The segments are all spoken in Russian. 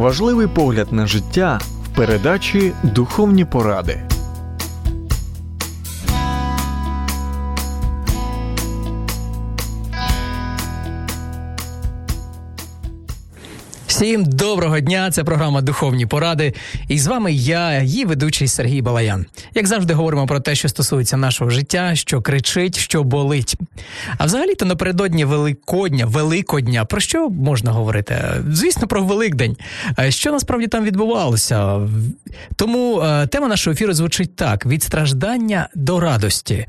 Важливий погляд на життя в передачі Духовні поради. Всім доброго дня! Це програма Духовні поради. І з вами я, її ведучий Сергій Балаян. Як завжди, говоримо про те, що стосується нашого життя, що кричить, що болить. А взагалі-то напередодні Великодня, Великодня, про що можна говорити? Звісно, про Великдень. Що насправді там відбувалося? Тому е, тема нашого ефіру звучить так: від страждання до радості.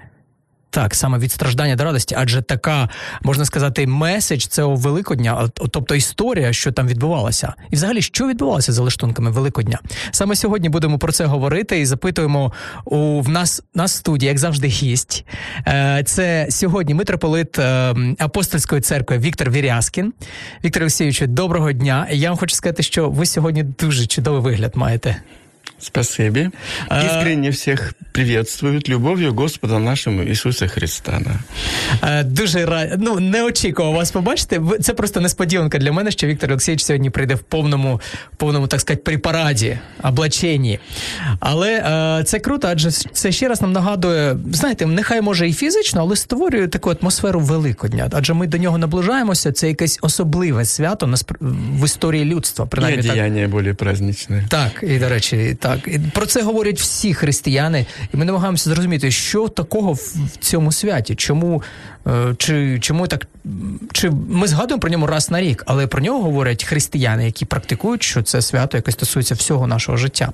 Так, саме від страждання до радості, адже така можна сказати, меседж цього Великодня, тобто історія, що там відбувалася, і взагалі що відбувалося за лаштунками Великодня. Саме сьогодні будемо про це говорити і запитуємо у в нас на студії, як завжди, гість. Е, це сьогодні митрополит е, апостольської церкви Віктор Вірязкін. Віктор Олексійович, доброго дня. Я вам хочу сказати, що ви сьогодні дуже чудовий вигляд маєте. Спасибо. Искренне всех приветствуют любов'ю Господа нашого Ісуса Христа. Дуже рад... ну, не очікував вас побачити. Це просто несподіванка для мене, що Віктор Олексійович сьогодні прийде в повному, повному так сказати, припараді, облаченні. Але е, це круто, адже це ще раз нам нагадує, знаєте, нехай може і фізично, але створює таку атмосферу Великодня. Адже ми до нього наближаємося. Це якесь особливе свято в історії людства. Принаймні, і діяння більш праздничне. Так, і до речі, так. Так, про це говорять всі християни, і ми намагаємося зрозуміти, що такого в цьому святі, чому е, чи чому так чи ми згадуємо про ньому раз на рік, але про нього говорять християни, які практикують, що це свято, яке стосується всього нашого життя.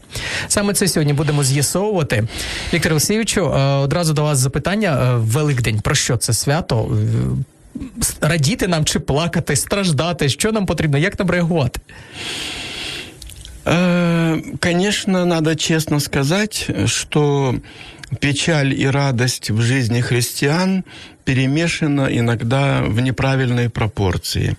Саме це сьогодні будемо з'ясовувати. Віктор Олексійовичу, е, одразу до вас запитання е, Великдень. Про що це свято? Радіти нам чи плакати, страждати? Що нам потрібно? Як нам реагувати? Э, конечно, надо честно сказать, что печаль и радость в жизни христиан перемешано иногда в неправильной пропорции.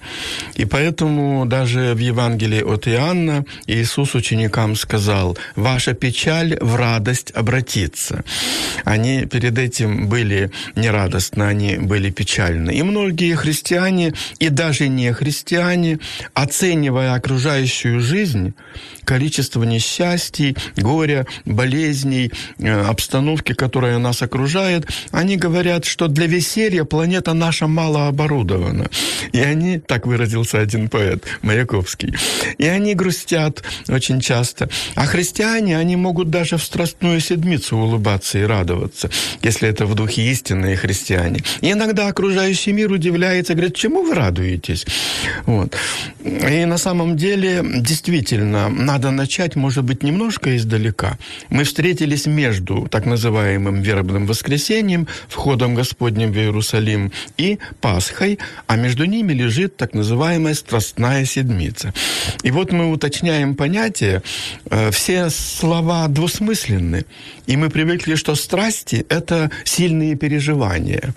И поэтому даже в Евангелии от Иоанна Иисус ученикам сказал, «Ваша печаль в радость обратится». Они перед этим были нерадостны, они были печальны. И многие христиане, и даже не христиане, оценивая окружающую жизнь, количество несчастий, горя, болезней, э, обстановки, которая нас окружает, они говорят, что для веселья веселья планета наша мало оборудована. И они, так выразился один поэт, Маяковский, и они грустят очень часто. А христиане, они могут даже в страстную седмицу улыбаться и радоваться, если это в духе истинные христиане. И иногда окружающий мир удивляется, говорит, чему вы радуетесь? Вот. И на самом деле, действительно, надо начать, может быть, немножко издалека. Мы встретились между так называемым вербным воскресением, входом Господним в Иерусалим, и Пасхой, а между ними лежит так называемая Страстная Седмица. И вот мы уточняем понятие, э, все слова двусмысленны, и мы привыкли, что страсти – это сильные переживания,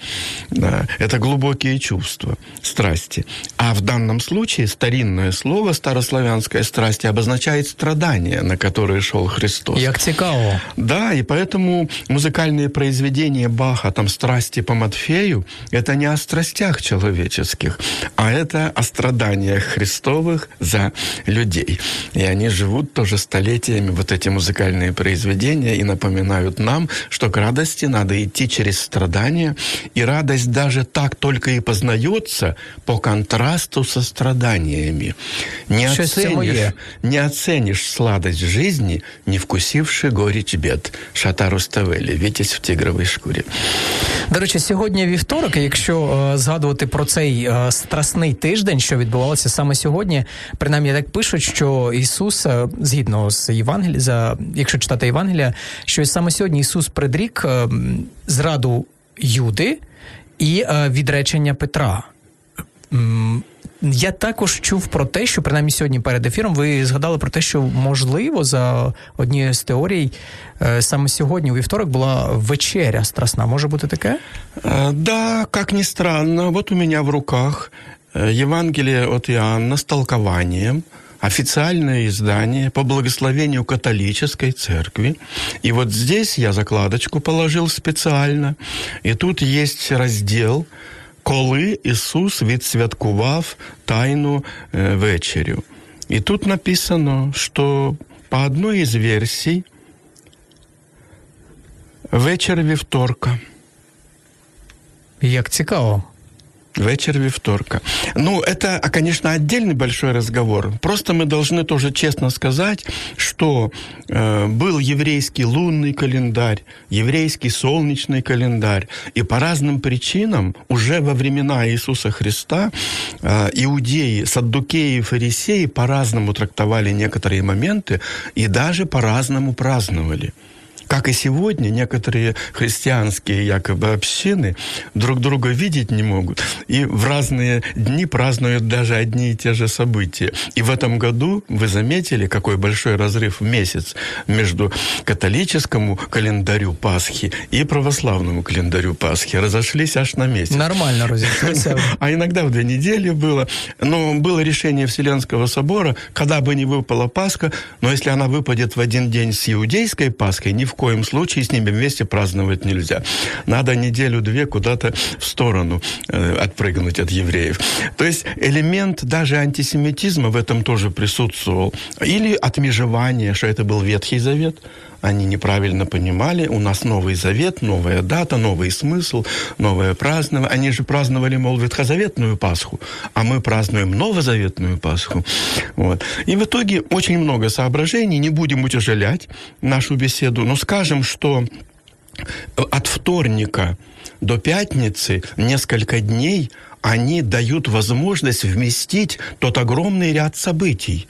да, это глубокие чувства, страсти. А в данном случае старинное слово, старославянская страсть, обозначает страдания, на которые шел Христос. Як цікаво. Да, и поэтому музыкальные произведения Баха, там «Страсти по Матфею», Матфею, это не о страстях человеческих, а это о страданиях Христовых за людей. И они живут тоже столетиями, вот эти музыкальные произведения, и напоминают нам, что к радости надо идти через страдания, и радость даже так только и познается по контрасту со страданиями. Не оценишь, не оценишь сладость жизни, не вкусивши горечь бед. Шатару Ставели, Витязь в тигровой шкуре. До речі, сьогодні вівторок. Якщо е, згадувати про цей е, страсний тиждень, що відбувалося саме сьогодні, принаймні так пишуть, що Ісус, е, згідно з Євангелія, якщо читати Євангелія, що саме сьогодні Ісус предрік зраду Юди і відречення Петра. я також чув про те, що принаймні сьогодні перед ефіром ви згадали про те, що можливо за однією з теорій е, саме сьогодні, у вівторок, була вечеря страсна. Може бути таке? Э, Да, как ни странно, вот у меня в руках э, Евангелие от Иоанна с толкованием, официальное издание по благословению католической церкви. И вот здесь я закладочку положил специально. И тут есть раздел «Коли Ісус відсвяткував тайну э, вечерю». И тут написано, что по одной из версий вечер вівторка – Як цікаво. Вечер вівторка. Ну, это, конечно, отдельный большой разговор. Просто мы должны тоже честно сказать, что э, был еврейский лунный календарь, еврейский солнечный календарь, и по разным причинам уже во времена Иисуса Христа э, иудеи, саддукеи и фарисеи по-разному трактовали некоторые моменты и даже по-разному праздновали. Как и сегодня некоторые христианские якобы общины друг друга видеть не могут и в разные дни празднуют даже одни и те же события. И в этом году вы заметили, какой большой разрыв в месяц между католическому календарю Пасхи и православному календарю Пасхи. Разошлись аж на месяц. Нормально разошлись. А иногда в две недели было. Но было решение Вселенского собора, когда бы не выпала Пасха, но если она выпадет в один день с иудейской Пасхой, ни в коем случае с ними вместе праздновать нельзя. Надо неделю-две куда-то в сторону э, отпрыгнуть от евреев. То есть элемент даже антисемитизма в этом тоже присутствовал. Или отмежевание, что это был Ветхий Завет, они неправильно понимали, у нас Новый Завет, новая дата, новый смысл, новое празднование. Они же праздновали, мол, ветхозаветную Пасху, а мы празднуем новозаветную Пасху. Вот. И в итоге очень много соображений, не будем утяжелять нашу беседу, но скажем, что от вторника до пятницы несколько дней они дают возможность вместить тот огромный ряд событий.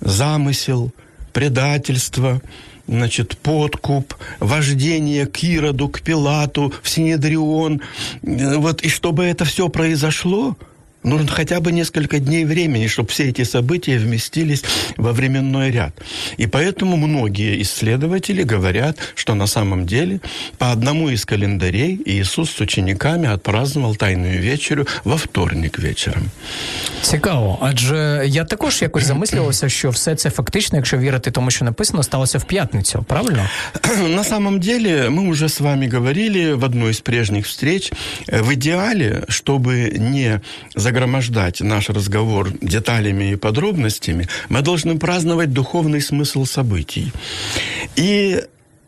Замысел, предательство, значит, подкуп, вождение к Ироду, к Пилату, в Синедрион. Вот, и чтобы это все произошло, Нужно хотя бы несколько дней времени, чтобы все эти события вместились во временной ряд. И поэтому многие исследователи говорят, что на самом деле по одному из календарей Иисус с учениками отпраздновал Тайную вечерю во вторник вечором. Цікаво, адже я також якось замислювався, що все це фактично, якщо вірити тому, що написано, сталося в п'ятницю, правильно? На самом деле, мы уже с вами говорили в одной из прежних встреч, в идеале, чтобы не загромождать наш разговор деталями и подробностями, мы должны праздновать духовный смысл событий. И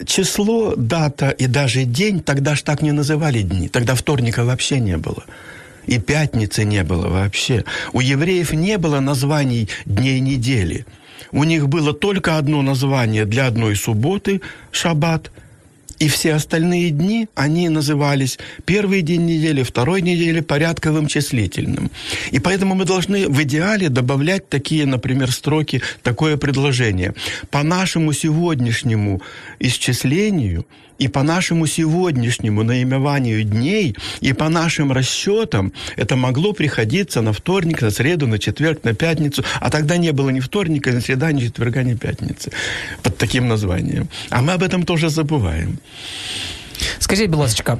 число, дата и даже день тогда ж так не называли дни. Тогда вторника вообще не было. И пятницы не было вообще. У евреев не было названий дней недели. У них было только одно название для одной субботы – шаббат – и все остальные дни, они назывались первый день недели, второй недели порядковым числительным. И поэтому мы должны в идеале добавлять такие, например, строки, такое предложение. По нашему сегодняшнему исчислению – и по нашему сегодняшнему наименованию дней, и по нашим расчетам, это могло приходиться на вторник, на среду, на четверг, на пятницу. А тогда не было ни вторника, ни среда, ни четверга, ни пятницы под таким названием. А мы об этом тоже забываем. Скажіть, будь ласка,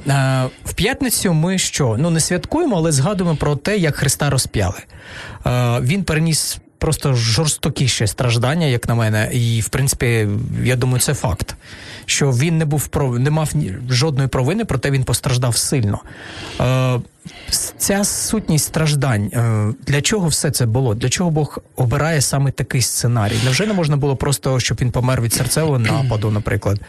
в п'ятницю ми що? Ну не святкуємо, але згадуємо про те, як Христа розп'яли. Він переніс просто жорстокіше страждання, як на мене, і в принципі, я думаю, це факт що він не був не мав жодної провини, проте він постраждав сильно. Е, Ця сутність страждань. Е, для чого все це було? Для чого Бог обирає саме такий сценарій? Невже не можна було просто, щоб він помер від серцевого нападу, наприклад?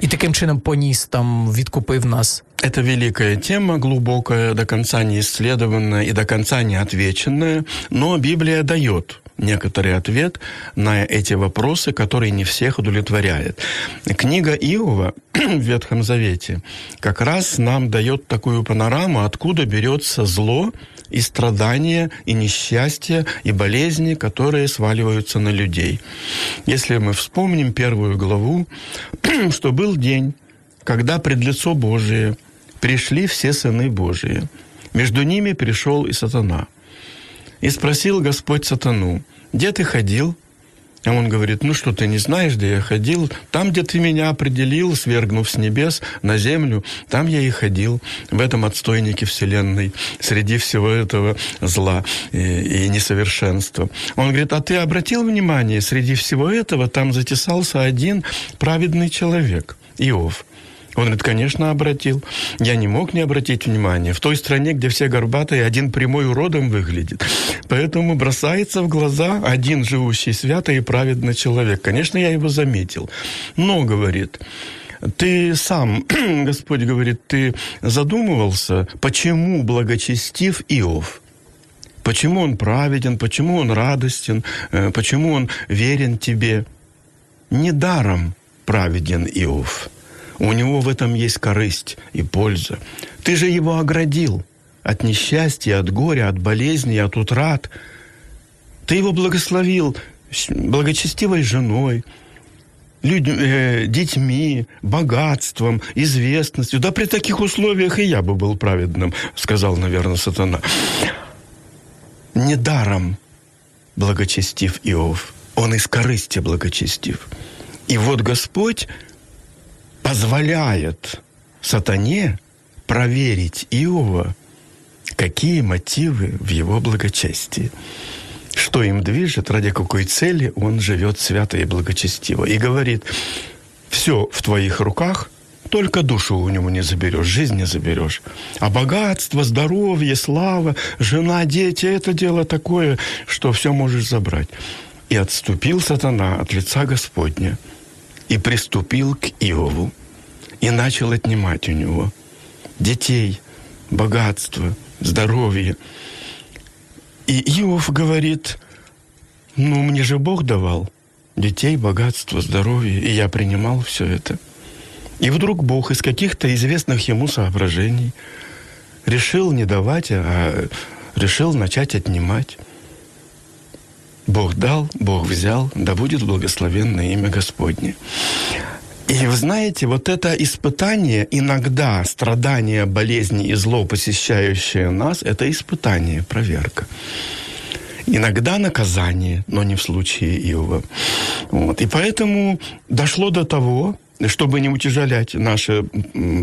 И таким чином поніс там, відкупив нас. Это великая тема, глубокая, до конца не исследованная и до конца не отвеченная, но Библия дает некоторый ответ на эти вопросы, который не всех удовлетворяет. Книга Иова в Ветхом Завете как раз нам дает такую панораму, откуда берется зло и страдания, и несчастья, и болезни, которые сваливаются на людей. Если мы вспомним первую главу, что был день, когда пред лицо Божие пришли все сыны Божии. Между ними пришел и сатана – И спросил Господь сатану, где ты ходил? А он говорит, ну что, ты не знаешь, где я ходил? Там, где ты меня определил, свергнув с небес на землю, там я и ходил, в этом отстойнике вселенной, среди всего этого зла и, и несовершенства. Он говорит, а ты обратил внимание, среди всего этого там затесался один праведный человек, Иов. Он говорит, конечно, обратил. Я не мог не обратить внимания. В той стране, где все горбатые, один прямой уродом выглядит. Поэтому бросается в глаза один живущий свято и праведный человек. Конечно, я его заметил. Но, говорит, ты сам, Господь говорит, ты задумывался, почему благочестив Иов? Почему он праведен, почему он радостен, э, почему он верен тебе? Недаром праведен Иов. У него в этом есть корысть и польза. Ты же его оградил от несчастья, от горя, от болезней, от утрат. Ты его благословил благочестивой женой, людь- э, детьми, богатством, известностью. Да при таких условиях и я бы был праведным, сказал, наверное, сатана. Недаром благочестив Иов. Он из корысти благочестив. И вот Господь позволяет сатане проверить Иова, какие мотивы в его благочестии. Что им движет, ради какой цели он живет свято и благочестиво. И говорит, все в твоих руках, только душу у него не заберешь, жизнь не заберешь. А богатство, здоровье, слава, жена, дети – это дело такое, что все можешь забрать. И отступил сатана от лица Господня и приступил к Иову и начал отнимать у него детей, богатство, здоровье. И Иов говорит, ну, мне же Бог давал детей, богатство, здоровье, и я принимал все это. И вдруг Бог из каких-то известных ему соображений решил не давать, а решил начать отнимать. Бог дал, Бог взял, да будет благословенное имя Господне. И вы знаете, вот это испытание, иногда страдания, болезни и зло, посещающее нас, это испытание, проверка. Иногда наказание, но не в случае Иова. Вот. И поэтому дошло до того, чтобы не утяжелять наше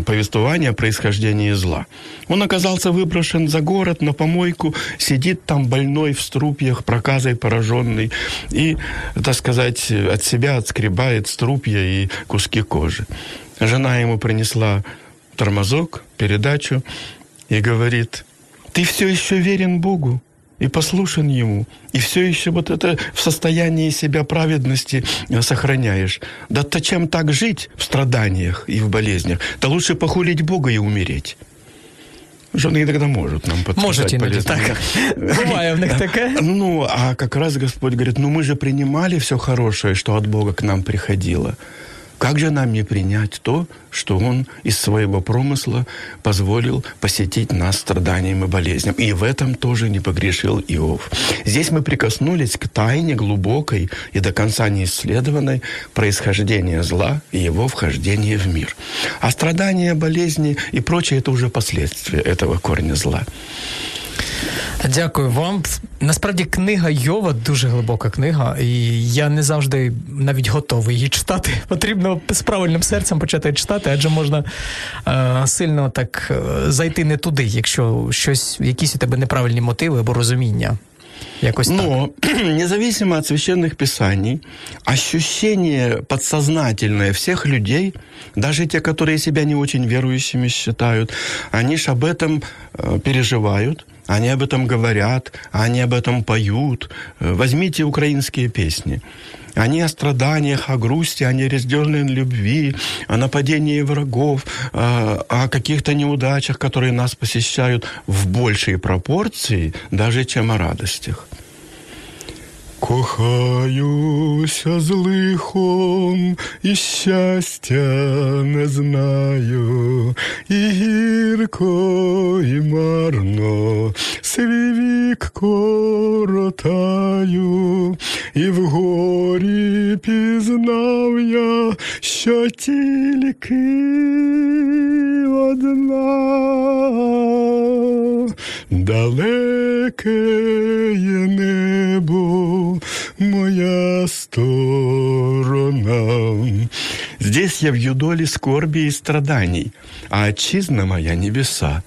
повествование о происхождении зла. Он оказался выброшен за город на помойку, сидит там больной в струпьях, проказой пораженный, и, так сказать, от себя отскребает струпья и куски кожи. Жена ему принесла тормозок, передачу, и говорит, ты все еще верен Богу? И послушен Ему, и все еще вот это в состоянии себя праведности э, сохраняешь. Да то чем так жить в страданиях и в болезнях? Да лучше похулить Бога и умереть. Жены иногда может нам подсказать Можете иногда так. В них таке. Ну, а как раз Господь говорит, ну мы же принимали все хорошее, что от Бога к нам приходило. Как же нам не принять то, что Он из своего промысла позволил посетить нас страданием и болезням? И в этом тоже не погрешил Иов. Здесь мы прикоснулись к тайне глубокой и до конца неисследованной происхождения зла и его вхождения в мир. А страдания, болезни и прочее – это уже последствия этого корня зла. Дякую вам. Насправді книга Йова дуже глибока книга, і я не завжди навіть готовий її читати. Потрібно з правильним серцем почати читати, адже можна е, сильно так е, зайти не туди, якщо щось, якісь у тебе неправильні мотиви або розуміння. Якось Но так. независимо от священных писаний, ощущение подсознательное всех людей, даже те, которые себя не очень верующими считают, они ж об этом э, переживают, они об этом говорят, они об этом поют. Э, возьмите украинские песни. Они о страданиях, о грусти, о неразделенной любви, о нападении врагов, э, о каких-то неудачах, которые нас посещают в большей пропорции, даже чем о радостях. Кохаюся з лихом і щастя не знаю, і гірко, і марно. Свій вік коротаю, і в горі пізнав я, що тільки одна. Далекое небо, моя сторона. Здесь я в юдоле скорби и страданий, а отчизна моя небеса.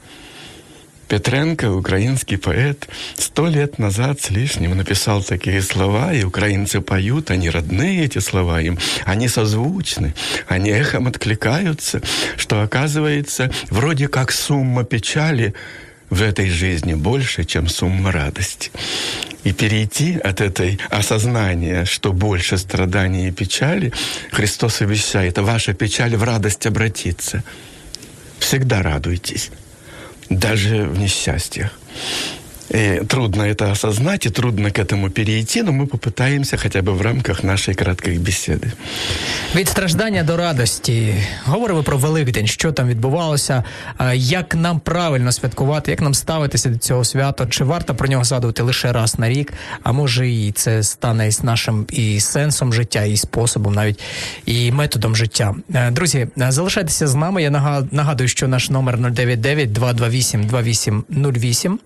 Петренко, украинский поэт, сто лет назад с лишним написал такие слова, и украинцы поют, они родные, эти слова им, они созвучны, они эхом откликаются, что оказывается вроде как сумма печали в этой жизни больше, чем сумма радости. И перейти от этой осознания, что больше страданий и печали, Христос обещает, ваша печаль в радость обратится. Всегда радуйтесь даже в несчастьях. И трудно это осознать, и трудно к этому перейти, но мы попытаемся хотя бы в рамках нашої краткої бесіди. Від страждання до радості говоримо про Великдень, що там відбувалося, як нам правильно святкувати, як нам ставитися до цього свята, чи варто про нього згадувати лише раз на рік, а може і це стане і нашим і сенсом життя, і способом, навіть і методом життя. Е, друзі, залишайтеся з нами. Я нагадую, що наш номер 099 228 2808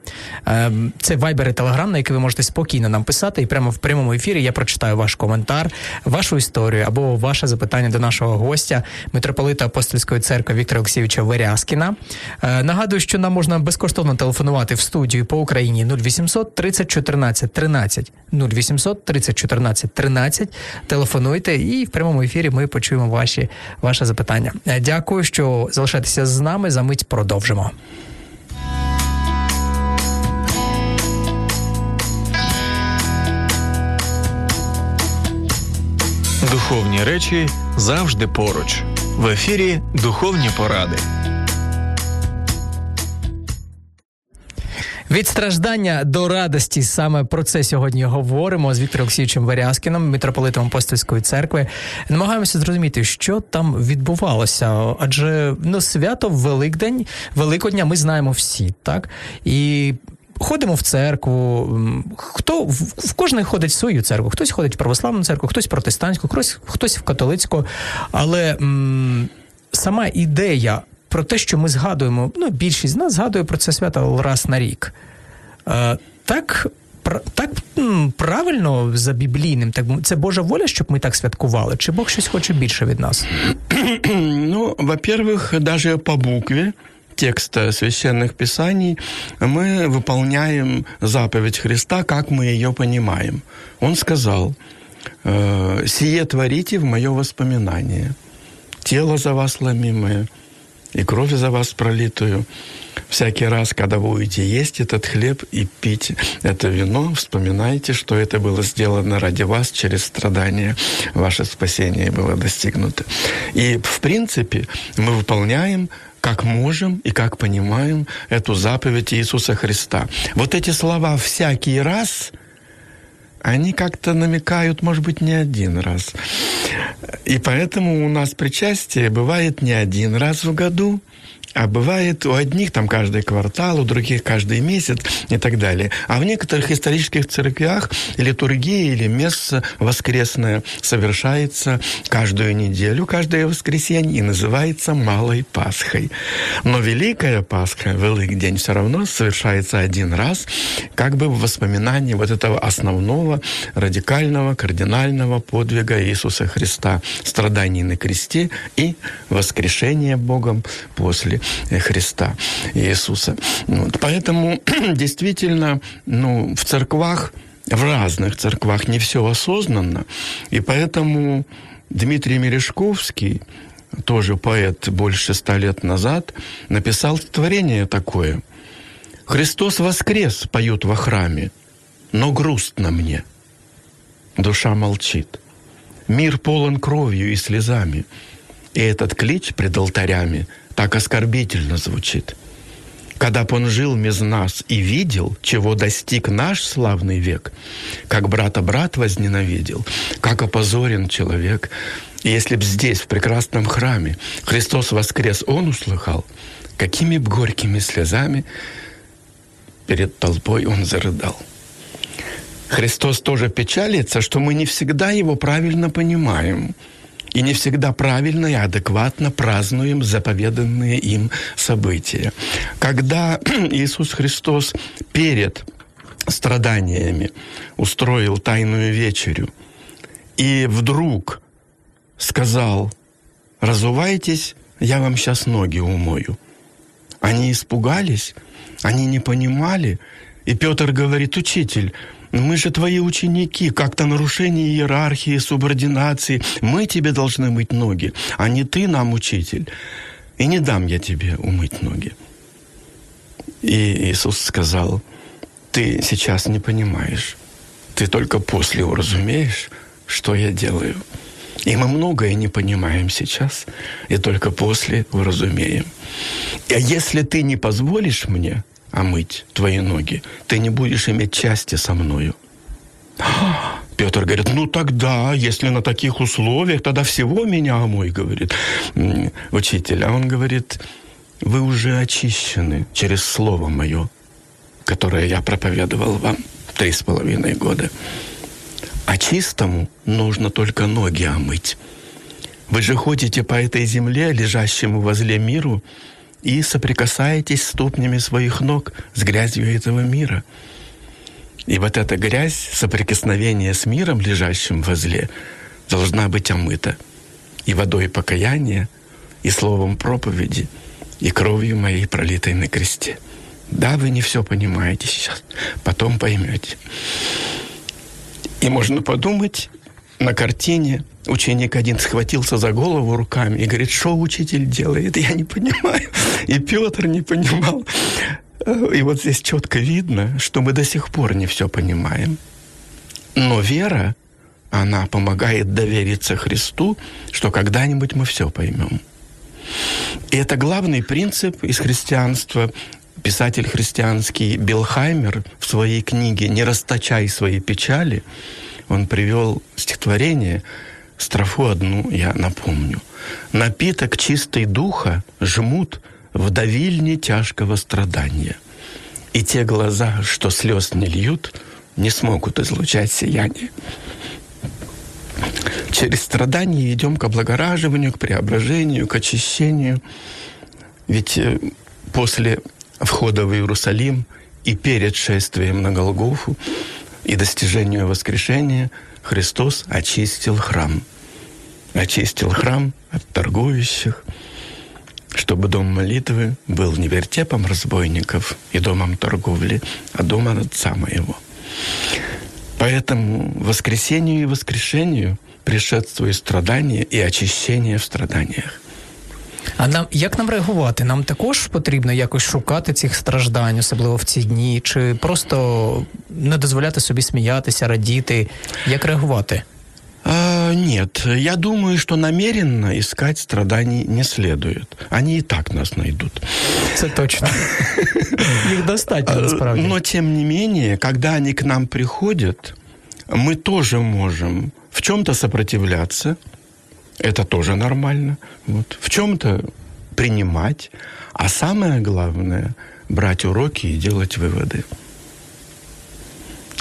це Viber і Telegram, на який ви можете спокійно нам писати, і прямо в прямому ефірі я прочитаю ваш коментар, вашу історію або ваше запитання до нашого гостя, митрополита апостольської церкви Віктора Олексійовича Верязкіна. Е, нагадую, що нам можна безкоштовно телефонувати в студію по Україні 0800 30 14 13 0800 30 14 13. Телефонуйте, і в прямому ефірі ми почуємо ваші ваше запитання. Е, дякую, що залишаєтеся з нами. За мить продовжимо. Духовні речі завжди поруч. В ефірі Духовні поради. Від страждання до радості саме про це сьогодні говоримо з Віктором Олексійовичем Варязкіном, митрополитом апостольської церкви. Намагаємося зрозуміти, що там відбувалося. Адже ну свято Великдень, Великодня ми знаємо всі, так і ходимо в церкву. Хто в, кожний ходить в свою церкву, хтось ходить в православну церкву, хтось в протестантську, хтось хтось в католицьку. Але м, сама ідея про те, що ми згадуємо, ну більшість з нас згадує про це свято раз на рік. Е, так. Так правильно за біблійним, так це Божа воля, щоб ми так святкували? Чи Бог щось хоче більше від нас? Ну, во-первых, даже по букве текста священных писаний мы выполняем заповедь Христа, как мы ее понимаем. Он сказал, «Э, «Сие творите в мое воспоминание, тело за вас ломимое и кровь за вас пролитую». Всякий раз, когда вы будете есть этот хлеб и пить это вино, вспоминайте, что это было сделано ради вас через страдания. Ваше спасение было достигнуто. И, в принципе, мы выполняем как можем и как понимаем эту заповедь Иисуса Христа. Вот эти слова «всякий раз» они как-то намекают, может быть, не один раз. И поэтому у нас причастие бывает не один раз в году, а бывает у одних там каждый квартал, у других каждый месяц и так далее. А в некоторых исторических церквях литургия или месса воскресная совершается каждую неделю, каждое воскресенье и называется Малой Пасхой. Но Великая Пасха, Великий день, все равно совершается один раз, как бы в воспоминании вот этого основного, радикального, кардинального подвига Иисуса Христа, страданий на кресте и воскрешения Богом после Христа Иисуса. Вот. Поэтому действительно ну, в церквах, в разных церквах не все осознанно, и поэтому Дмитрий Мережковский, тоже поэт больше ста лет назад, написал творение такое. «Христос воскрес, поют во храме, но грустно мне. Душа молчит. Мир полон кровью и слезами, и этот клич пред алтарями – так оскорбительно звучит. Когда б он жил меж нас и видел, чего достиг наш славный век, как брата брат возненавидел, как опозорен человек, и если б здесь, в прекрасном храме, Христос воскрес, он услыхал, какими б горькими слезами перед толпой он зарыдал. Христос тоже печалится, что мы не всегда его правильно понимаем – и не всегда правильно и адекватно празднуем заповеданные им события. Когда Иисус Христос перед страданиями устроил тайную вечерю и вдруг сказал, разувайтесь, я вам сейчас ноги умою. Они испугались, они не понимали. И Петр говорит, учитель, мы же твои ученики, как-то нарушение иерархии, субординации. Мы тебе должны мыть ноги, а не ты нам учитель. И не дам я тебе умыть ноги. И Иисус сказал, ты сейчас не понимаешь. Ты только после уразумеешь, что я делаю. И мы многое не понимаем сейчас, и только после уразумеем. А если ты не позволишь мне омыть твои ноги, ты не будешь иметь части со мною. Петр говорит, ну тогда, если на таких условиях, тогда всего меня омой, говорит учитель. А он говорит, вы уже очищены через слово мое, которое я проповедовал вам три с половиной года. А чистому нужно только ноги омыть. Вы же ходите по этой земле, лежащему возле миру, и соприкасаетесь ступнями своих ног с грязью этого мира. И вот эта грязь, соприкосновение с миром, лежащим возле, должна быть омыта и водой покаяния, и словом проповеди, и кровью моей, пролитой на кресте. Да, вы не все понимаете сейчас, потом поймете. И можно подумать, на картине ученик один схватился за голову руками и говорит, что учитель делает, я не понимаю. И Петр не понимал. И вот здесь четко видно, что мы до сих пор не все понимаем. Но вера, она помогает довериться Христу, что когда-нибудь мы все поймем. И это главный принцип из христианства. Писатель христианский Билхаймер в своей книге «Не расточай свои печали» он привел стихотворение, строфу одну я напомню. «Напиток чистой духа жмут в давильне тяжкого страдания, и те глаза, что слез не льют, не смогут излучать сияние». Через страдания идем к облагораживанию, к преображению, к очищению. Ведь э, после входа в Иерусалим и перед шествием на Голгофу и достижению воскрешения Христос очистил храм. Очистил храм от торгующих, чтобы дом молитвы был не вертепом разбойников и домом торговли, а домом Отца Моего. Поэтому воскресению и воскрешению предшествует страдание и очищение в страданиях. А нам як нам реагувати? Нам також потрібно якось шукати цих страждань, особливо в ці дні, чи просто не дозволяти собі сміятися, радіти? Як реагувати? А, нет, я думаю, что намеренно искать страданий не следует. Они и так нас найдут. Это точно. Их достаточно, насправді. Но, тем не менее, когда они к нам приходят, мы тоже можем в чем-то сопротивляться, это тоже нормально. Вот. В чем-то принимать, а самое главное – брать уроки и делать выводы.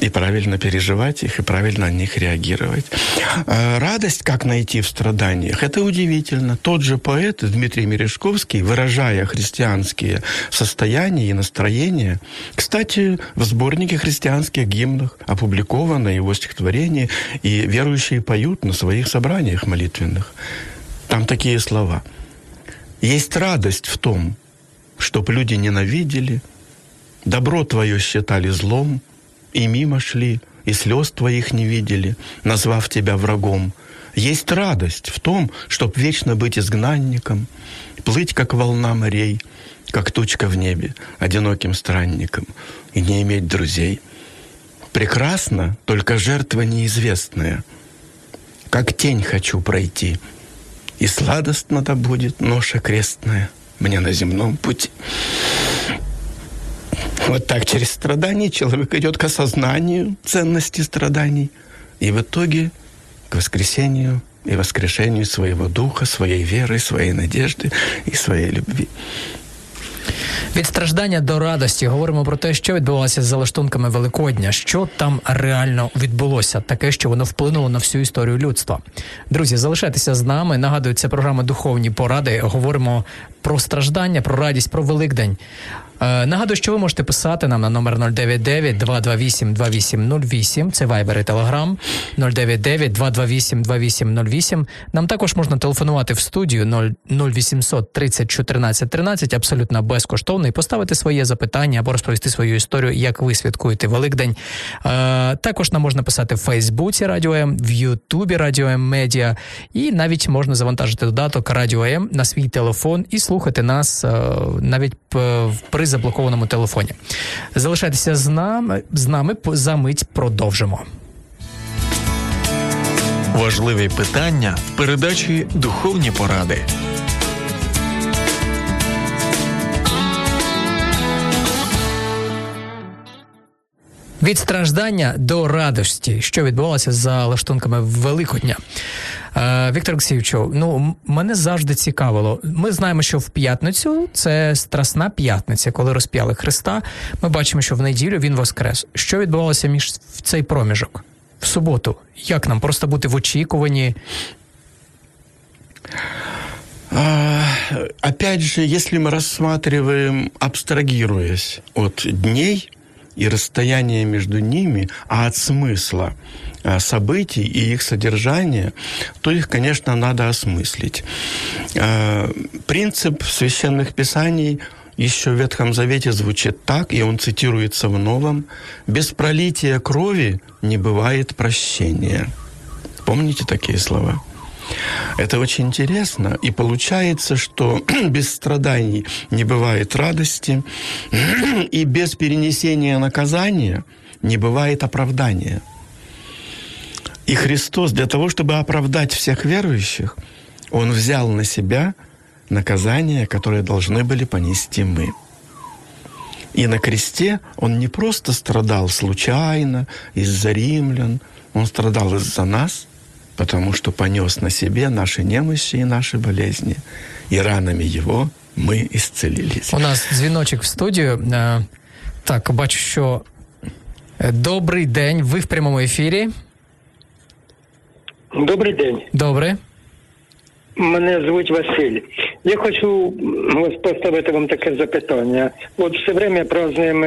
И правильно переживать их, и правильно на них реагировать. А радость, как найти в страданиях, это удивительно. Тот же поэт Дмитрий Мережковский, выражая христианские состояния и настроения, кстати, в сборнике христианских гимнах опубликовано его стихотворение, и верующие поют на своих собраниях молитвенных. Там такие слова. «Есть радость в том, чтоб люди ненавидели, добро твое считали злом, и мимо шли, и слез твоих не видели, назвав тебя врагом. Есть радость в том, чтоб вечно быть изгнанником, плыть, как волна морей, как тучка в небе, одиноким странником, и не иметь друзей. Прекрасно, только жертва неизвестная. Как тень хочу пройти, и сладостно да будет ноша крестная мне на земном пути. Вот так через страдания человек идет к осознанию ценности страданий и в итоге к воскресению и воскрешению своего духа, своей веры, своей надежды и своей любви. Від страждання до радості говоримо про те, що відбувалося з залаштунками Великодня, що там реально відбулося, таке, що воно вплинуло на всю історію людства. Друзі, залишайтеся з нами. Нагадую, це програма Духовні поради. Говоримо про страждання, про радість, про Великдень. Е, нагадую, що ви можете писати нам на номер 099 228 2808. Це Viber і Telegram 099 228 2808. Нам також можна телефонувати в студію 0800 30 14 13, абсолютно безкоштовно, і поставити своє запитання або розповісти свою історію, як ви святкуєте Великдень. Е, також нам можна писати в Фейсбуці Радіо М, в Ютубі Радіо М Медіа, і навіть можна завантажити додаток Радіо М на свій телефон і слухати нас е, навіть при заблокованому телефоні. Залишайтеся з нами з нами за мить продовжимо. Важливі питання в передачі Духовні поради. Від страждання до радості, що відбувалося за лаштунками Великодня. Е, Віктор Олексійовичу, ну мене завжди цікавило. Ми знаємо, що в п'ятницю це страсна п'ятниця, коли розп'яли Христа. Ми бачимо, що в неділю він воскрес. Що відбувалося між в цей проміжок в суботу? Як нам просто бути в очікуванні? Опять же, если мы рассматриваем, абстрагируясь от дней и расстояния между ними, а от смысла Э, событий и их содержания, то их, конечно, надо осмыслить. Э, принцип священных писаний еще в Ветхом Завете звучит так, и он цитируется в Новом. «Без пролития крови не бывает прощения». Помните такие слова? Это очень интересно. И получается, что без страданий не бывает радости, и без перенесения наказания не бывает оправдания – и Христос для того, чтобы оправдать всех верующих, Он взял на себя наказание, которое должны были понести мы. И на кресте Он не просто страдал случайно, из-за римлян, Он страдал из-за нас, потому что понес на себе наши немощи и наши болезни. И ранами Его мы исцелились. У нас дзвіночок в студію. Так, бачу, що добрий день. Ви в прямому ефірі. Добрий день. Добре. Мене звуть Василь. Я хочу поставити вам таке запитання. От все время празднуємо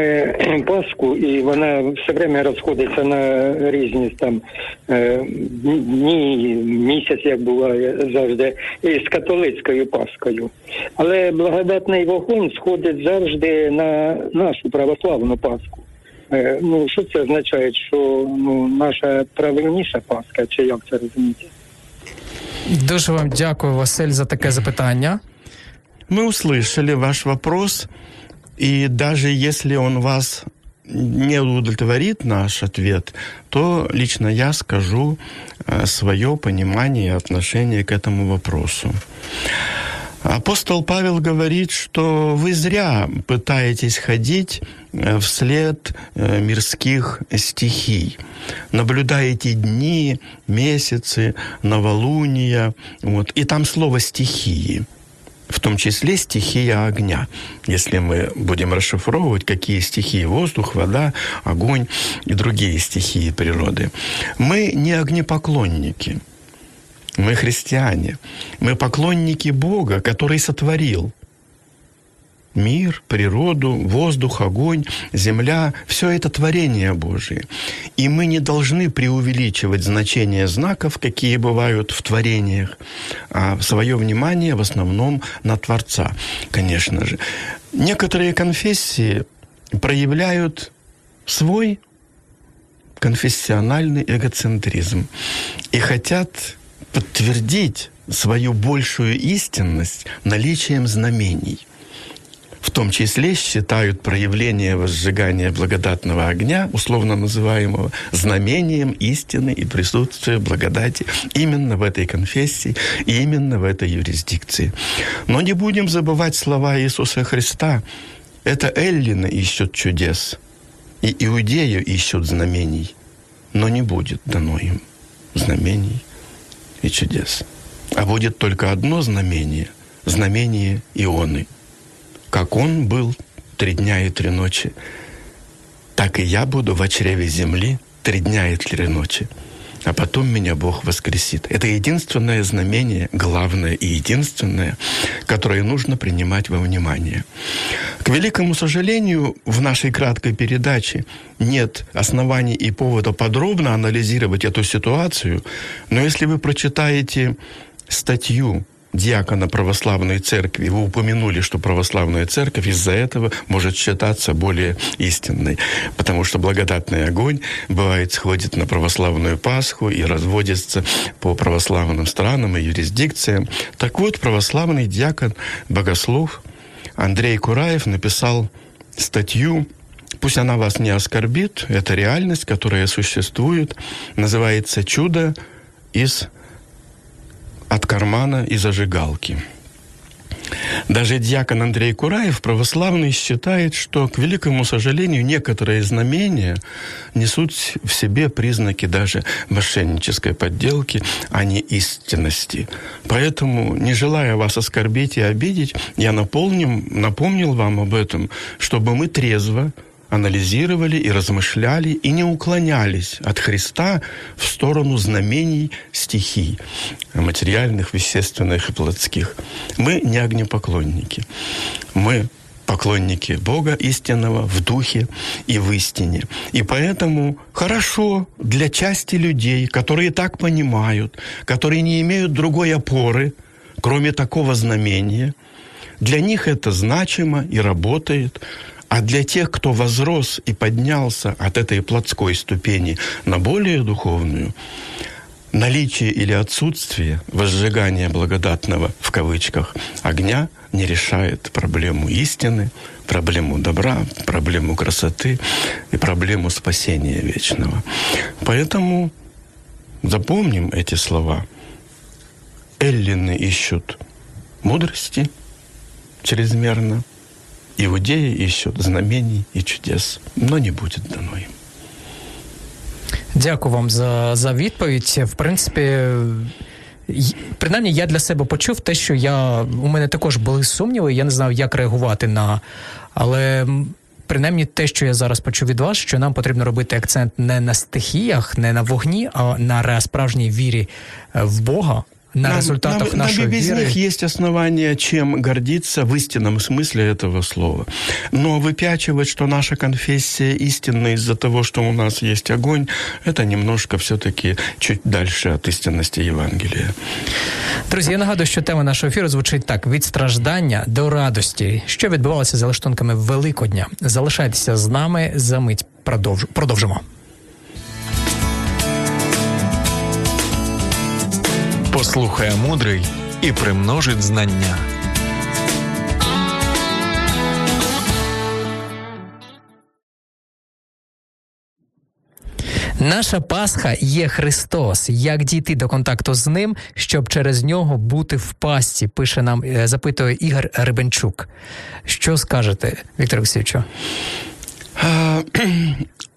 Пасху, і вона все время розходиться на різні там е, дні, місяць, як буває завжди, і з католицькою Пасхою. Але благодатний вогонь сходить завжди на нашу православну Пасху. Е, ну, що це означає, що ну, наша правильніша Пасха, чи як це розуміти? Дуже вам дякую, Василь, за таке запитання. Мы услышали ваш вопрос, и даже если он вас не удовлетворит наш ответ, то лично я скажу э, свое понимание и отношение к этому вопросу. Апостол Павел говорит, что вы зря пытаетесь ходить э, вслед э, мирских стихий. Наблюдаете дни, месяцы, новолуния. Вот, и там слово «стихии» в том числе стихия огня. Если мы будем расшифровывать, какие стихии воздух, вода, огонь и другие стихии природы. Мы не огнепоклонники – мы христиане. Мы поклонники Бога, который сотворил мир, природу, воздух, огонь, земля, все это творение Божие. И мы не должны преувеличивать значение знаков, какие бывают в творениях, а свое внимание в основном на Творца, конечно же. Некоторые конфессии проявляют свой конфессиональный эгоцентризм и хотят подтвердить свою большую истинность наличием знамений. В том числе считают проявление возжигания благодатного огня, условно называемого, знамением истины и присутствия благодати именно в этой конфессии и именно в этой юрисдикции. Но не будем забывать слова Иисуса Христа. Это эллины ищут чудес, и иудею ищут знамений, но не будет дано им знамений и чудес. А будет только одно знамение – знамение Ионы. как он был три дня и три ночи, так и я буду в чреве земли три дня и три ночи а потом меня Бог воскресит. Это единственное знамение, главное и единственное, которое нужно принимать во внимание. К великому сожалению, в нашей краткой передаче нет оснований и повода подробно анализировать эту ситуацию, но если вы прочитаете статью диакона православной церкви, вы упомянули, что православная церковь из-за этого может считаться более истинной, потому что благодатный огонь бывает сходит на православную Пасху и разводится по православным странам и юрисдикциям. Так вот, православный диакон, богослов Андрей Кураев написал статью Пусть она вас не оскорбит, это реальность, которая существует, называется «Чудо из от кармана и зажигалки. Даже дьякон Андрей Кураев, православный, считает, что, к великому сожалению, некоторые знамения несут в себе признаки даже мошеннической подделки, а не истинности. Поэтому, не желая вас оскорбить и обидеть, я напомнил, напомнил вам об этом, чтобы мы трезво, анализировали и размышляли и не уклонялись от Христа в сторону знамений стихий, материальных, вещественных и плотских. Мы не огнепоклонники. Мы поклонники Бога истинного в духе и в истине. И поэтому хорошо для части людей, которые так понимают, которые не имеют другой опоры, кроме такого знамения, для них это значимо и работает, а для тех, кто возрос и поднялся от этой плотской ступени на более духовную, наличие или отсутствие возжигания благодатного, в кавычках, огня не решает проблему истины, проблему добра, проблему красоты и проблему спасения вечного. Поэтому запомним эти слова. Эллины ищут мудрости чрезмерно – Иудеи ищут знамений и чудес, но не будет дано им. Дякую вам за, за відповідь. В принципі. Принаймні, я для себе почув те, що я у мене також були сумніви, я не знав, як реагувати на. Але принаймні те, що я зараз почув від вас, що нам потрібно робити акцент не на стихіях, не на вогні, а на справжній вірі в Бога, на нам, результатах нам, нашей нам без веры. них есть основания, чем гордиться в истинном смысле этого слова. Но выпячивать, что наша конфессия истинна из-за того, что у нас есть огонь, это немножко все-таки чуть дальше от истинности Євангелія. Друзі, я нагадую, що тема нашого ефіру звучить так: від страждання до радості. Що відбувалося за лаштунками Великодня? Залишайтеся з нами за мить. Продовж... Продовжимо. Послухає мудрий і примножить знання. Наша Пасха є Христос. Як дійти до контакту з ним, щоб через нього бути в пасті? Пише нам, е, запитує Ігор Рибенчук. Що скажете, Віктор Олексійовичу?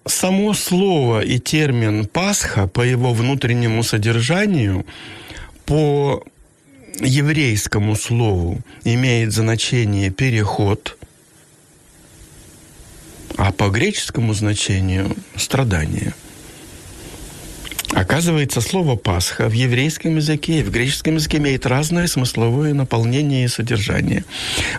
Само слово и термин Пасха по его внутреннему содержанию по еврейскому слову имеет значение переход, а по греческому значению страдание. Оказывается, слово «пасха» в еврейском языке и в греческом языке имеет разное смысловое наполнение и содержание.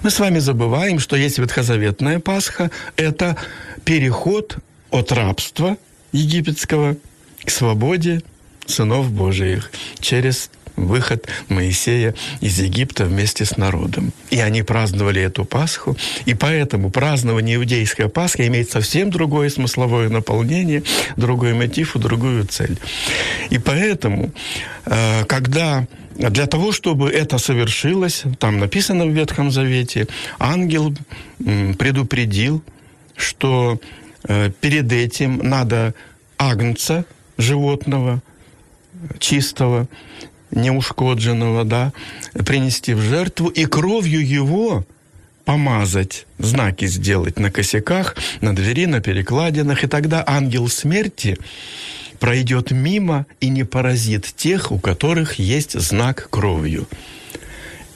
Мы с вами забываем, что есть ветхозаветная Пасха – это переход от рабства египетского к свободе сынов Божиих через выход Моисея из Египта вместе с народом. И они праздновали эту Пасху, и поэтому празднование иудейской Пасхи имеет совсем другое смысловое наполнение, другой мотив и другую цель. И поэтому, э, когда для того, чтобы это совершилось, там написано в Ветхом Завете, ангел предупредил, что э, перед этим надо агнца животного, чистого, неушкодженного, да, принести в жертву и кровью его помазать, знаки сделать на косяках, на двери, на перекладинах, и тогда ангел смерти пройдет мимо и не поразит тех, у которых есть знак кровью.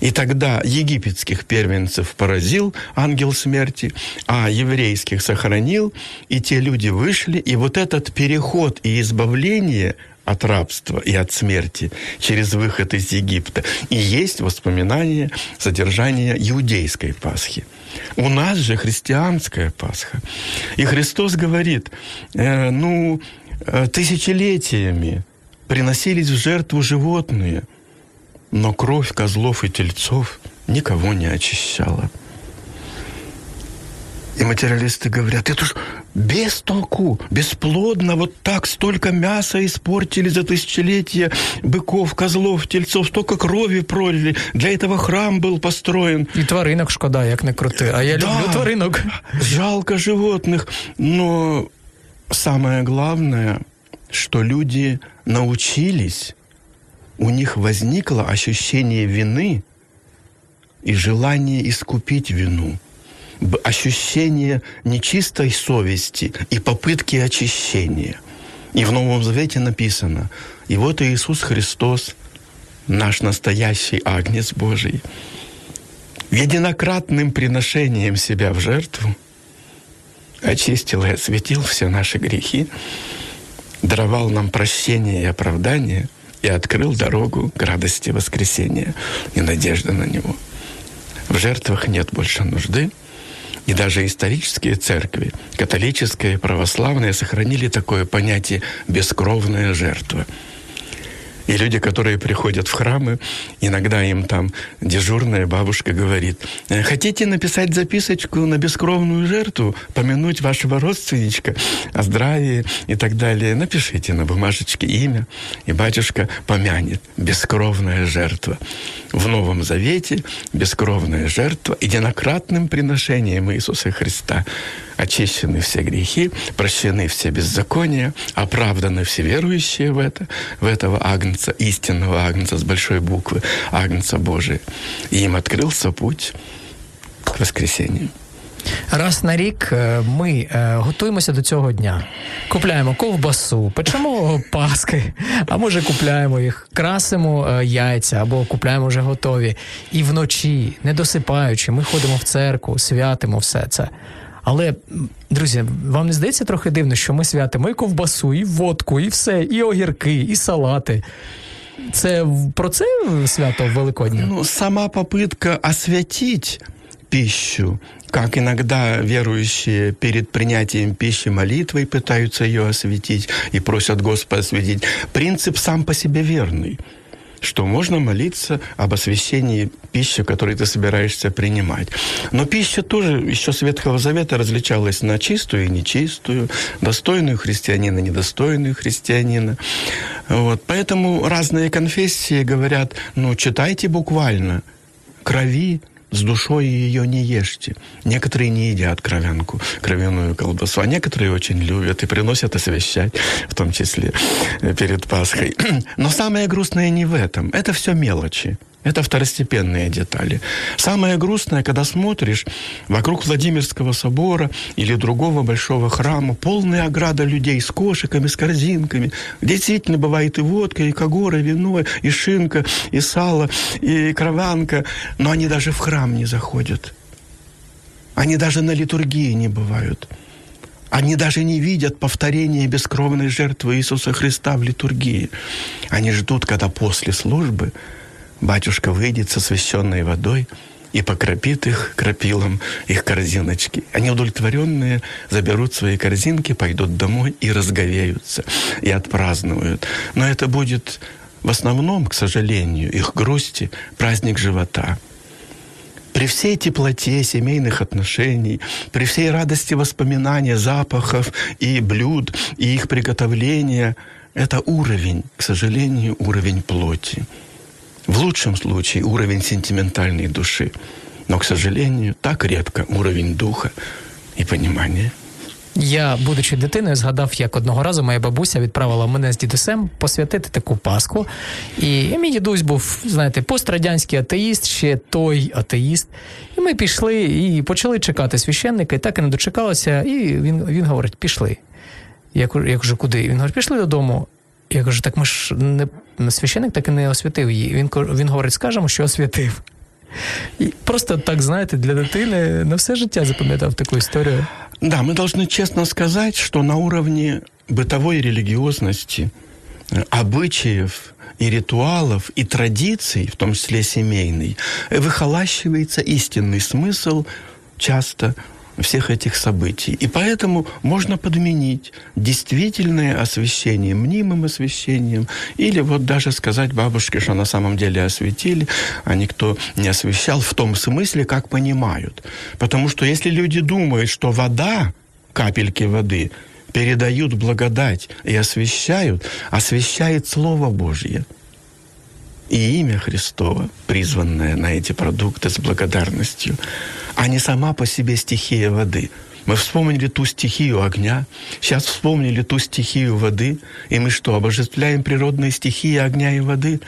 И тогда египетских первенцев поразил ангел смерти, а еврейских сохранил, и те люди вышли, и вот этот переход и избавление от рабства и от смерти через выход из Египта и есть воспоминание содержания иудейской Пасхи. У нас же христианская Пасха. И Христос говорит, э, ну, э, тысячелетиями приносились в жертву животные – но кровь козлов и тельцов никого не очищала. И материалисты говорят, это ж без толку, бесплодно, вот так столько мяса испортили за тысячелетия быков, козлов, тельцов, столько крови пролили. Для этого храм был построен. И тваринок шкода, як не крути. А я да, люблю тваринок. Жалко животных. Но самое главное, что люди научились у них возникло ощущение вины и желание искупить вину, ощущение нечистой совести и попытки очищения. И в Новом Завете написано, и вот Иисус Христос, наш настоящий Агнец Божий, единократным приношением себя в жертву очистил и осветил все наши грехи, даровал нам прощение и оправдание – и открыл дорогу к радости воскресения и надежды на него. В жертвах нет больше нужды, и даже исторические церкви, католическая и православная, сохранили такое понятие «бескровная жертва». И люди, которые приходят в храмы, иногда им там дежурная бабушка говорит, «Э, хотите написать записочку на бескровную жертву, помянуть вашего родственничка о здравии и так далее, напишите на бумажечке имя, и батюшка помянет бескровная жертва. В Новом Завете бескровная жертва единократным приношением Иисуса Христа очищены все грехи, прощены все беззакония, оправданы все верующие в это, в этого Агнца, истинного Агнца с большой буквы, Агнца Божия. И им открылся путь к воскресению. Раз на рік е, ми е, готуємося до цього дня, купляємо ковбасу, печемо паски, а може купляємо їх, красимо е, яйця або купляємо вже готові. І вночі, не досипаючи, ми ходимо в церкву, святимо все це. Але, друзі, вам не здається трохи дивно, що ми святимо і ковбасу, і водку, і все, і огірки, і салати. Це про це свято Великодня? Ну, сама попытка освятить пищу, как иногда верующие перед принятием пищи молитвой пытаются ее осветить и просят Господа осветить. Принцип сам по себе верный что можно молиться об освящении пищи, которую ты собираешься принимать. Но пища тоже еще с Ветхого Завета различалась на чистую и нечистую, достойную христианина, недостойную христианина. Вот. Поэтому разные конфессии говорят, ну, читайте буквально, крови, с душой ее не ешьте. Некоторые не едят кровянку, кровяную колбасу, а некоторые очень любят и приносят освящать, в том числе э, перед Пасхой. Но самое грустное не в этом. Это все мелочи. Это второстепенные детали. Самое грустное, когда смотришь вокруг Владимирского собора или другого большого храма, полная ограда людей с кошиками, с корзинками. Действительно, бывает и водка, и когора, и вино, и шинка, и сало, и кровянка. Но они даже в храм не заходят. Они даже на литургии не бывают. Они даже не видят повторения бескровной жертвы Иисуса Христа в литургии. Они ждут, когда после службы – батюшка выйдет со священной водой и покропит их крапилом, их корзиночки. Они удовлетворенные заберут свои корзинки, пойдут домой и разговеются, и отпразднуют. Но это будет в основном, к сожалению, их грусти, праздник живота. При всей теплоте семейных отношений, при всей радости воспоминания запахов и блюд, и их приготовления, это уровень, к сожалению, уровень плоти. В лучшем случае уровень сентиментальной души, но, к сожалению, так редко уровень духа і понимания. Я, будучи дитиною, згадав, як одного разу моя бабуся відправила мене з дідусем посвятити таку Пасху. І мій дідусь був, знаєте, пострадянський атеїст, ще той атеїст. І ми пішли і почали чекати священника, і так і не дочекалися. І він він говорить: пішли. Я кажу, куди? Він говорить, пішли додому. Я кажу, так ми ж не священик так і не освятив її. Він він говорить, скажемо, що освятив. І просто так, знаєте, для дитини на все життя запам'ятав таку історію. Да, мы должны честно сказать, что на уровне бытовой религиозности, э, обычаев и ритуалов, и традиций, в том числе семейной, э, выхолащивается истинный смысл часто всех этих событий. И поэтому можно подменить действительное освящение мнимым освящением, или вот даже сказать бабушке, что на самом деле осветили, а никто не освещал в том смысле, как понимают. Потому что если люди думают, что вода, капельки воды, передают благодать и освещают, освещает Слово Божье и имя Христово, призванное на эти продукты с благодарностью, а не сама по себе стихия воды. Мы вспомнили ту стихию огня, сейчас вспомнили ту стихию воды, и мы что, обожествляем природные стихии огня и воды?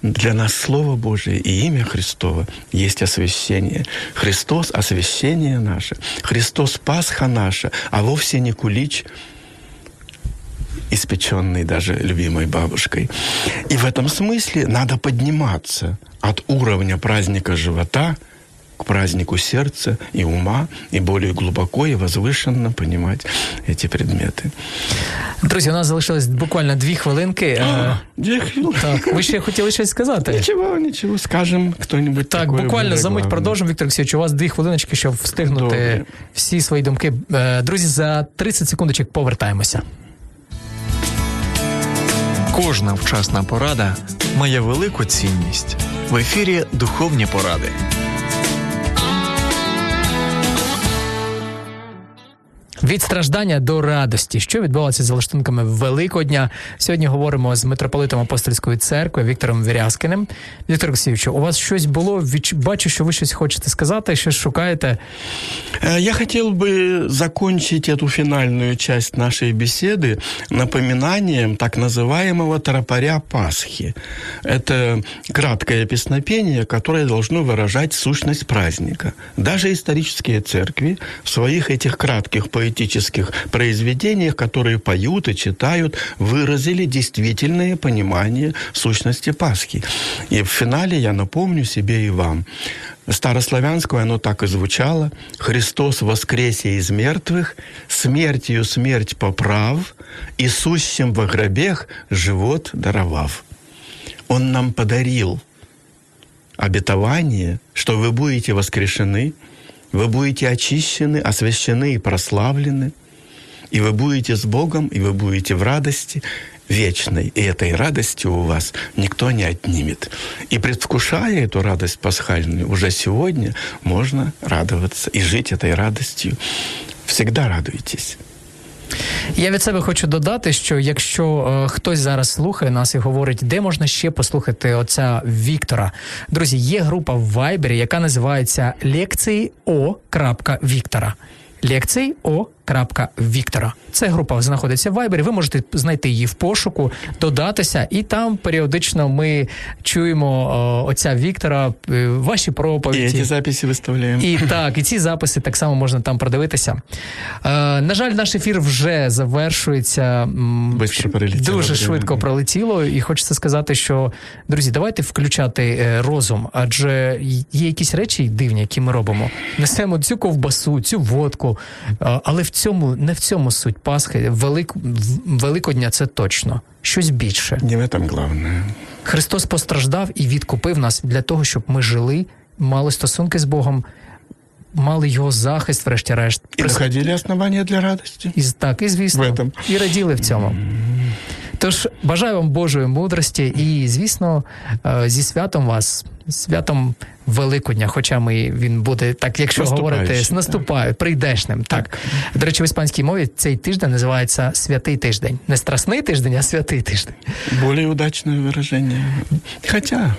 Для нас Слово Божие и имя Христово есть освящение. Христос – освящение наше. Христос – Пасха наша, а вовсе не кулич – испеченный даже любимой бабушкой. И в этом смысле надо подниматься от уровня праздника живота к празднику сердца и ума, и более глубоко и возвышенно понимать эти предмети. Друзі, у нас залишилось буквально дві хвилинки. Е, Две хвилини. Так, ви ще хотіли щось сказати? Ничего, ничего, скажем кто-нибудь Так, такое буквально более за мить главное. продовжимо. Віктор Олексійович, у вас дві хвилиночки, щоб встигнути Добре. всі свої думки. Е, Друзі, за 30 секундочок повертаємося. Кожна вчасна порада має велику цінність. В ефірі Духовні поради. Від страждання до радості, що відбувалося з лаштунками Великого дня. Сьогодні говоримо з митрополитом апостольської церкви Віктором Вірязкиним. Віктор Олексійович, у вас щось було? Відч- Бачу, що ви щось хочете сказати, щось шукаєте. Э, Я хотел бы закончить эту финальную часть нашей беседы напоминанием так называемого тропаря Пасхи. Это краткое песнопение, которое должно выражать сущность праздника. Даже исторические церкви в своих этих кратких поэтических произведениях, которые поют и читают, выразили действительное понимание сущности Пасхи. И в финале я напомню себе и вам. Старославянское оно так и звучало. «Христос воскресе из мертвых, смертью смерть поправ, и сущим во гробех живот даровав». Он нам подарил обетование, что вы будете воскрешены, вы будете очищены, освящены и прославлены, и вы будете с Богом, и вы будете в радости вечной. И этой радости у вас никто не отнимет. И предвкушая эту радость пасхальную, уже сегодня можно радоваться и жить этой радостью. Всегда радуйтесь. Я від себе хочу додати, що якщо е, хтось зараз слухає нас і говорить, де можна ще послухати отця Віктора. Друзі, є група в Вайбері, яка називається Лекції О. Віктора. Лекції О. Віктора. Це група знаходиться в Вайбері. Ви можете знайти її в пошуку, додатися, і там періодично ми чуємо е, отця Віктора, е, ваші проповіді. эти записи выставляем. І так, і ці записи так само можна там продивитися. Е, на жаль, наш ефір вже завершується. Бистро Дуже швидко пролетіло. І хочеться сказати, що друзі, давайте включати е, розум, адже є якісь речі дивні, які ми робимо. Несемо цю ковбасу, цю водку, е, але в цьому не в цьому суть Пасхи. Велик, Великодня це точно. Щось більше. Не в этом главное. Христос постраждав і відкупив нас для того, щоб ми жили, мали стосунки з Богом, мали його захист, врешті-решт. І знаходили основання для радості, І, так, і звісно, В этом. і раділи в цьому. Тож бажаю вам Божої мудрості і, звісно, е, зі святом вас, святом Великодня, хоча ми він буде так, якщо говорити, з так. наступає, прийдешним. Так. До речі, в іспанській мові цей тиждень називається святий тиждень. Не страсний тиждень, а святий тиждень. Более удачное выражение. Хотя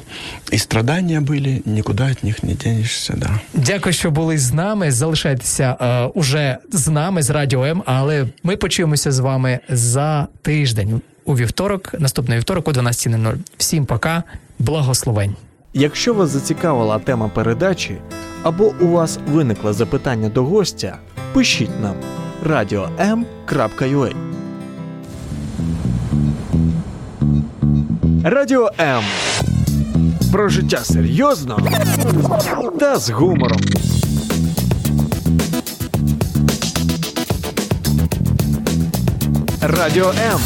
и страдания были, никуда от них не денешься, да. Дякую, що були з нами. Залишайтеся е, уже з нами з Радіо М, але ми почуємося з вами за тиждень у вівторок, наступний вівторок о 12.00. Всім пока, благословень. Якщо вас зацікавила тема передачі або у вас виникло запитання до гостя, пишіть нам radio.m.ua Радіо М. Про життя серйозно та з гумором. Радіо М.